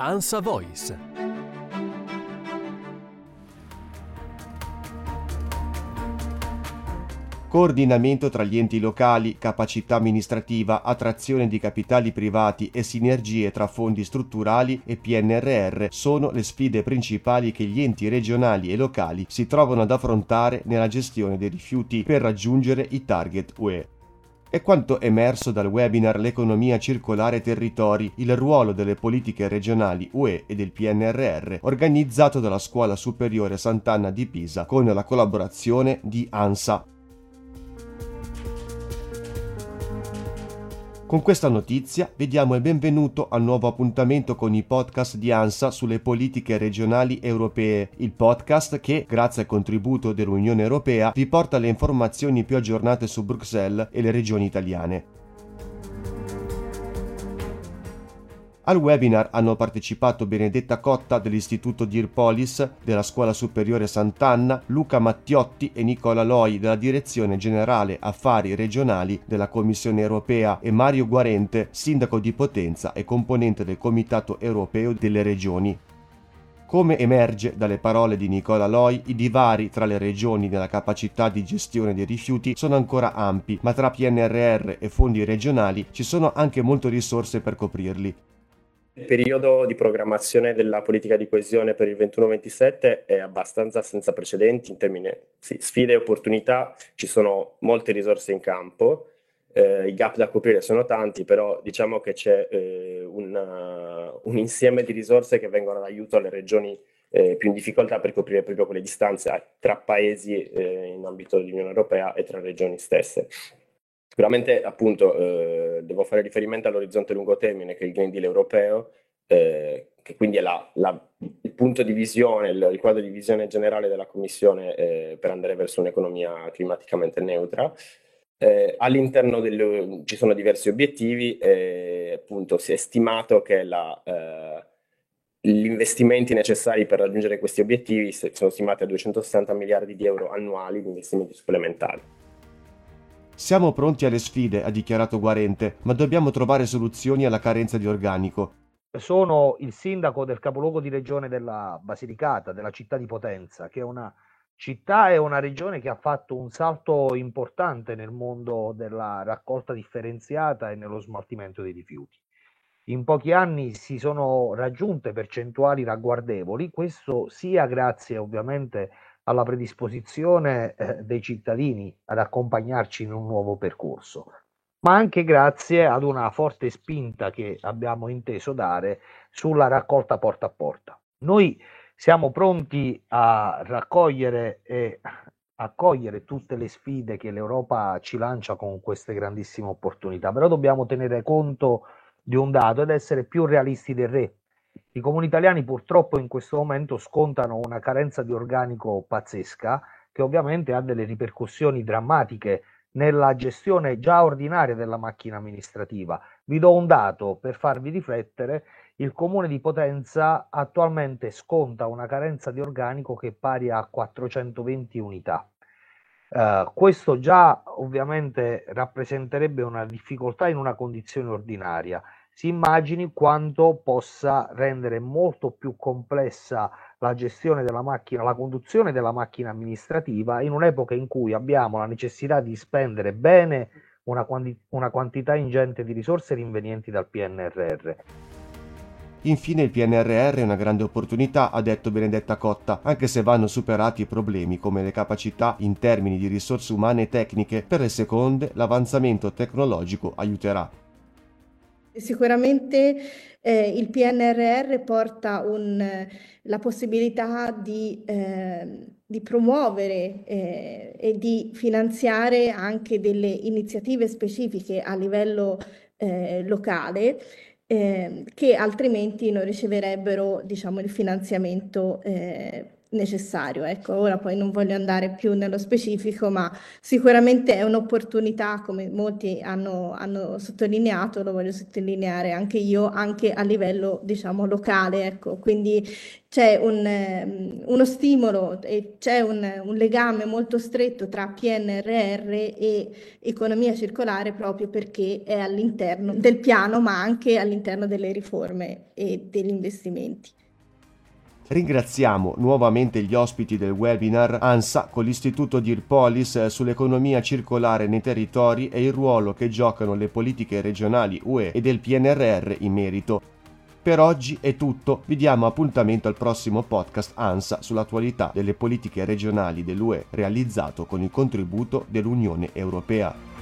ANSA Voice. Coordinamento tra gli enti locali, capacità amministrativa, attrazione di capitali privati e sinergie tra fondi strutturali e PNRR sono le sfide principali che gli enti regionali e locali si trovano ad affrontare nella gestione dei rifiuti per raggiungere i target UE. È quanto emerso dal webinar L'economia circolare territori, il ruolo delle politiche regionali UE e del PNRR, organizzato dalla Scuola Superiore Sant'Anna di Pisa con la collaborazione di ANSA, Con questa notizia vediamo il benvenuto al nuovo appuntamento con i podcast di ANSA sulle politiche regionali europee, il podcast che, grazie al contributo dell'Unione Europea, vi porta le informazioni più aggiornate su Bruxelles e le regioni italiane. Al webinar hanno partecipato Benedetta Cotta dell'Istituto Dirpolis, della Scuola Superiore Sant'Anna, Luca Mattiotti e Nicola Loi della Direzione Generale Affari Regionali della Commissione Europea e Mario Guarente, sindaco di Potenza e componente del Comitato Europeo delle Regioni. Come emerge dalle parole di Nicola Loi, i divari tra le regioni nella capacità di gestione dei rifiuti sono ancora ampi, ma tra PNRR e fondi regionali ci sono anche molte risorse per coprirli. Il periodo di programmazione della politica di coesione per il 21-27 è abbastanza senza precedenti in termini sì, sfide e opportunità, ci sono molte risorse in campo, eh, i gap da coprire sono tanti, però diciamo che c'è eh, una, un insieme di risorse che vengono d'aiuto alle regioni eh, più in difficoltà per coprire proprio quelle distanze tra paesi eh, in ambito dell'Unione Europea e tra regioni stesse. Sicuramente, appunto, eh, devo fare riferimento all'orizzonte lungo termine che è il Green Deal europeo, eh, che quindi è la, la, il punto di visione, il, il, quadro di visione generale della Commissione eh, per andare verso un'economia climaticamente neutra. Eh, all'interno del, ci sono diversi obiettivi, e appunto si è stimato che la, eh, gli investimenti necessari per raggiungere questi obiettivi sono stimati a 260 miliardi di euro annuali di investimenti supplementari. Siamo pronti alle sfide, ha dichiarato Guarente, ma dobbiamo trovare soluzioni alla carenza di organico. Sono il sindaco del capoluogo di regione della Basilicata, della città di Potenza, che è una città e una regione che ha fatto un salto importante nel mondo della raccolta differenziata e nello smaltimento dei rifiuti. In pochi anni si sono raggiunte percentuali ragguardevoli, questo sia grazie ovviamente alla predisposizione eh, dei cittadini ad accompagnarci in un nuovo percorso, ma anche grazie ad una forte spinta che abbiamo inteso dare sulla raccolta porta a porta. Noi siamo pronti a raccogliere e accogliere tutte le sfide che l'Europa ci lancia con queste grandissime opportunità, però dobbiamo tenere conto di un dato ed essere più realisti del re i comuni italiani purtroppo in questo momento scontano una carenza di organico pazzesca che ovviamente ha delle ripercussioni drammatiche nella gestione già ordinaria della macchina amministrativa. Vi do un dato per farvi riflettere, il comune di Potenza attualmente sconta una carenza di organico che è pari a 420 unità. Uh, questo già ovviamente rappresenterebbe una difficoltà in una condizione ordinaria si immagini quanto possa rendere molto più complessa la gestione della macchina, la conduzione della macchina amministrativa in un'epoca in cui abbiamo la necessità di spendere bene una, quanti- una quantità ingente di risorse rinvenienti dal PNRR. Infine il PNRR è una grande opportunità, ha detto Benedetta Cotta, anche se vanno superati problemi come le capacità in termini di risorse umane e tecniche, per le seconde l'avanzamento tecnologico aiuterà. Sicuramente eh, il PNRR porta un, la possibilità di, eh, di promuovere eh, e di finanziare anche delle iniziative specifiche a livello eh, locale eh, che altrimenti non riceverebbero diciamo, il finanziamento eh, necessario. Ecco, ora poi non voglio andare più nello specifico, ma sicuramente è un'opportunità, come molti hanno, hanno sottolineato, lo voglio sottolineare anche io, anche a livello, diciamo, locale. Ecco, quindi c'è un, ehm, uno stimolo e c'è un, un, legame molto stretto tra PNRR e economia circolare proprio perché è all'interno del piano, ma anche all'interno delle riforme e degli investimenti. Ringraziamo nuovamente gli ospiti del webinar ANSA con l'Istituto Dirpolis sull'economia circolare nei territori e il ruolo che giocano le politiche regionali UE e del PNRR in merito. Per oggi è tutto, vi diamo appuntamento al prossimo podcast ANSA sull'attualità delle politiche regionali dell'UE realizzato con il contributo dell'Unione Europea.